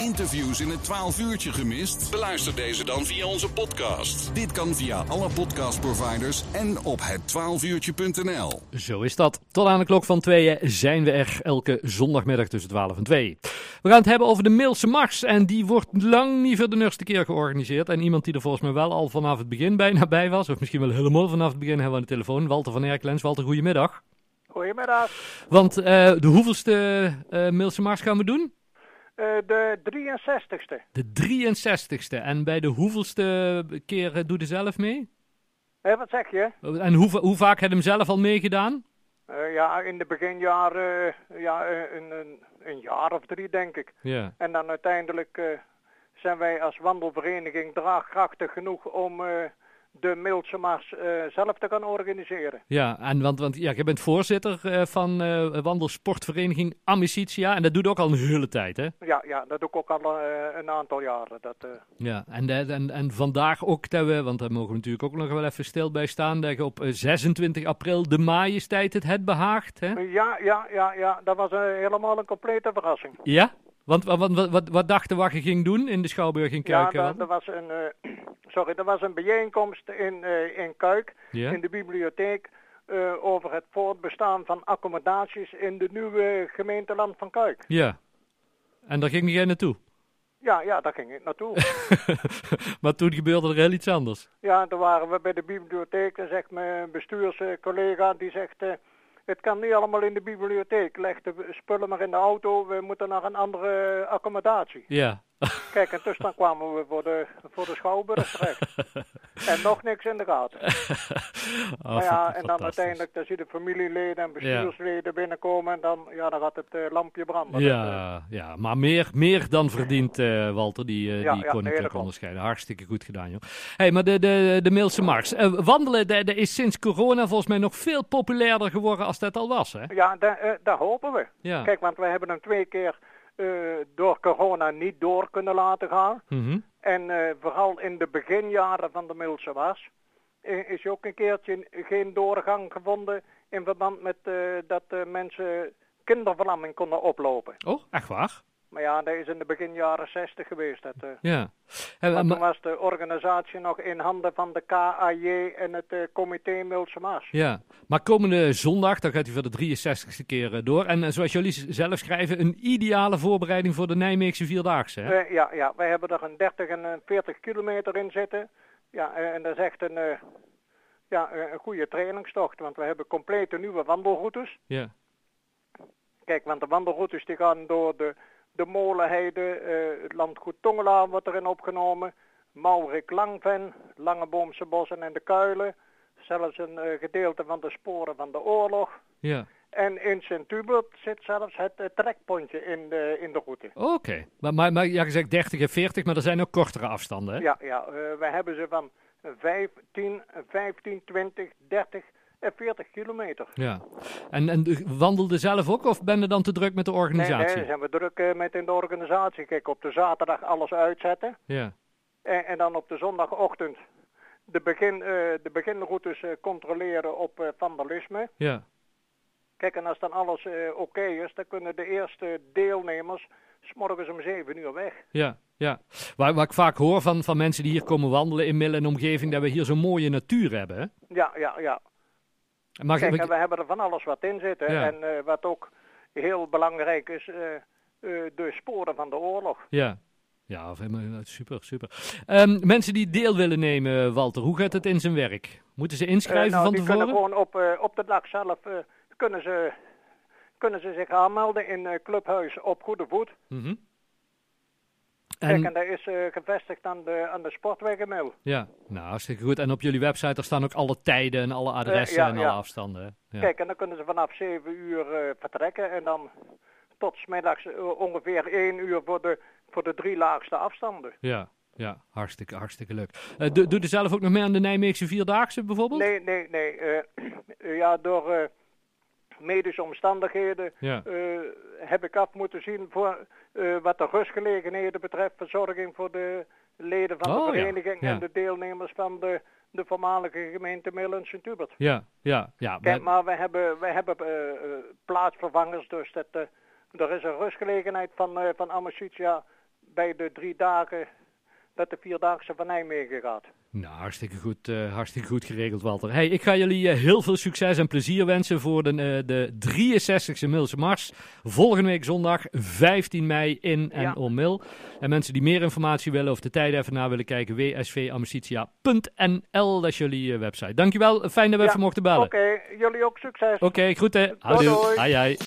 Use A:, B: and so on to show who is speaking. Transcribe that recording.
A: Interviews in het 12 uurtje gemist? Beluister deze dan via onze podcast. Dit kan via alle podcastproviders en op het 12uurtje.nl.
B: Zo is dat. Tot aan de klok van tweeën zijn we er elke zondagmiddag tussen 12 en 2. We gaan het hebben over de Mailse Mars. En die wordt lang niet voor de eerste keer georganiseerd. En iemand die er volgens mij wel al vanaf het begin bijna bij was, of misschien wel helemaal vanaf het begin hebben we aan de telefoon. Walter van Erklens. Walter, goedemiddag.
C: Goedemiddag.
B: Want uh, de hoeveelste uh, Mailse Mars gaan we doen?
C: Uh, de 63ste.
B: De 63ste. En bij de hoeveelste keer doe je zelf mee?
C: Hé, wat zeg je?
B: En hoe, hoe vaak je hem zelf al meegedaan?
C: Uh, ja, in de beginjaren ja, een, een, een, jaar of drie, denk ik.
B: Ja.
C: En dan uiteindelijk zijn wij als wandelvereniging draagkrachtig genoeg om de Mailse Mars uh, zelf te gaan organiseren.
B: Ja, en want, want ja, je bent voorzitter uh, van uh, wandelsportvereniging Amicitia en dat doet ook al een hele tijd, hè?
C: Ja, ja dat doe ik ook al een aantal jaren. Dat,
B: Ja, en, en, en vandaag ook, dat we, want daar mogen we natuurlijk ook nog wel even stil bij staan, dat je op 26 april de majesteit het het behaagt, hè?
C: Ja, ja, ja, ja, dat was helemaal een complete verrassing.
B: Ja? Want wat, wat, wat, wat dachten wat je ging doen in de Schouwburg in Kuik?
C: Ja, er was een, uh, sorry, er was een bijeenkomst in, uh, in Kuik, in de bibliotheek, uh, over het voortbestaan van accommodaties in de nieuwe gemeenteland van Kuik.
B: Ja, en daar ging jij naartoe?
C: Ja, ja, daar ging ik naartoe.
B: maar toen gebeurde er heel iets anders.
C: Ja, toen waren we bij de bibliotheek en zegt mijn bestuurscollega, die zegt... Het kan niet allemaal in de bibliotheek. Leg de spullen maar in de auto. We moeten naar een andere accommodatie.
B: Ja.
C: Kijk, en dan kwamen we voor de, voor de Schouwburg terecht. en nog niks in de gaten.
B: Oh,
C: maar ja, en dan uiteindelijk, dan zie je de familieleden en bestuursleden ja. binnenkomen. En dan, ja, dan gaat het uh, lampje branden.
B: Ja,
C: dat,
B: uh, ja, maar meer, meer dan verdient uh, Walter, die,
C: ja,
B: die
C: ja,
B: koninklijk nee, onderscheiden. Hartstikke goed gedaan, joh. hey, maar de, de, de Mars. wandelen, is sinds corona volgens mij nog veel populairder geworden als dat al was, hè?
C: Ja, daar hopen we. Kijk, want we hebben hem twee keer... Uh, door corona niet door kunnen laten gaan.
B: Mm -hmm.
C: En uh, vooral in de beginjaren van de Milse was, is ook een keertje geen doorgang gevonden in verband met dat mensen kinderverlamming konden oplopen.
B: Oh, echt waar?
C: Maar ja, dat is in de begin jaren 60 geweest. Dat,
B: ja.
C: En, maar toen was de organisatie nog in handen van de KAJ en het uh, comité Milse Maas.
B: Ja, maar komende zondag, dan gaat hij voor de 63ste keer uh, door. En zoals jullie zelf schrijven, een ideale voorbereiding voor de Nijmeegse Vierdaagse. Hè?
C: ja, ja, wij hebben er een 30 en een 40 kilometer in zitten. Ja, en dat is echt een, ja, een goede trainingstocht, want we hebben complete nieuwe wandelroutes.
B: Ja.
C: Kijk, want de wandelroutes die gaan door de de Molenheide, uh, het landgoed Tongelaar wordt erin opgenomen. Maurik Langven, Langeboomse Bossen en de Kuilen. Zelfs een uh, gedeelte van de sporen van de oorlog.
B: Ja.
C: En in Sint-Hubert zit zelfs het uh, trekpontje in de, in de route.
B: Oké, okay. maar, maar, maar ja, gezegd 30 en 40, maar er zijn ook kortere afstanden, hè?
C: Ja, ja we hebben ze van 5, 10, 15, 20, 30 en 40 kilometer.
B: Ja. En, en wandelde zelf ook of ben je dan te druk met de organisatie?
C: Nee, nee zijn we druk uh, met in de organisatie. Kijk, op de zaterdag alles uitzetten.
B: Ja.
C: En, en dan op de zondagochtend de, begin, uh, de beginroutes uh, controleren op vandalisme.
B: Ja.
C: Kijk, en als dan alles oké okay is, dan kunnen de eerste deelnemers s'morgens om 7 uur weg.
B: Ja, ja. Waar, waar ik vaak hoor van, van mensen die hier komen wandelen in Middel en omgeving, dat we hier zo'n mooie natuur hebben, hè?
C: Ja, ja, ja. Kijk, we hebben er van alles wat in zitten.
B: Ja.
C: En uh, wat ook heel belangrijk is, uh, uh, de sporen van de oorlog.
B: Ja, ja super, super. Um, mensen die deel willen nemen, Walter, hoe gaat het in zijn werk? Moeten ze inschrijven
C: nou,
B: van
C: die
B: tevoren?
C: kunnen gewoon op, op de dag zelf kunnen, ze, kunnen ze zich aanmelden in Clubhuis op Goede Voet.
B: Mm -hmm.
C: En... Kijk, en dat is uh, gevestigd aan de, aan de Sportwegenmail.
B: Ja, nou hartstikke goed. En op jullie website daar staan ook alle tijden en alle adressen
C: uh, ja,
B: en
C: ja.
B: alle afstanden. Ja.
C: Kijk, en dan kunnen ze vanaf 7 uur uh, vertrekken en dan tot smiddags ongeveer 1 uur voor de, voor de drie laagste afstanden.
B: Ja, ja, hartstikke, hartstikke leuk. Uh, doe, doe zelf ook nog mee aan de Nijmeegse Vierdaagse bijvoorbeeld?
C: Nee, nee, nee. Uh, ja, door uh, medische omstandigheden
B: ja.
C: heb ik af moeten zien voor wat de rustgelegenheden betreft, verzorging voor de leden van
B: oh,
C: de vereniging
B: ja. Ja.
C: en de deelnemers van de, de voormalige gemeente Millen Sint-Hubert.
B: Ja, ja, ja.
C: Kijk, maar we hebben, we hebben plaatsvervangers, dus dat, er is een rustgelegenheid van, van Amicitia bij de drie dagen dat de Vierdaagse van Nijmegen gaat.
B: Nou, hartstikke goed, uh, hartstikke goed geregeld, Walter. Hey, ik ga jullie uh, heel veel succes en plezier wensen voor de, uh, de 63e Milse Mars. Volgende week zondag 15 mei in en ja. om Mil. En mensen die meer informatie willen of de tijden even na willen kijken, wsvamicitia.nl, dat is jullie website. Dankjewel, fijn dat we ja. even mochten bellen.
C: Oké, okay, jullie ook succes.
B: Oké, okay, groeten. Hoi, hoi.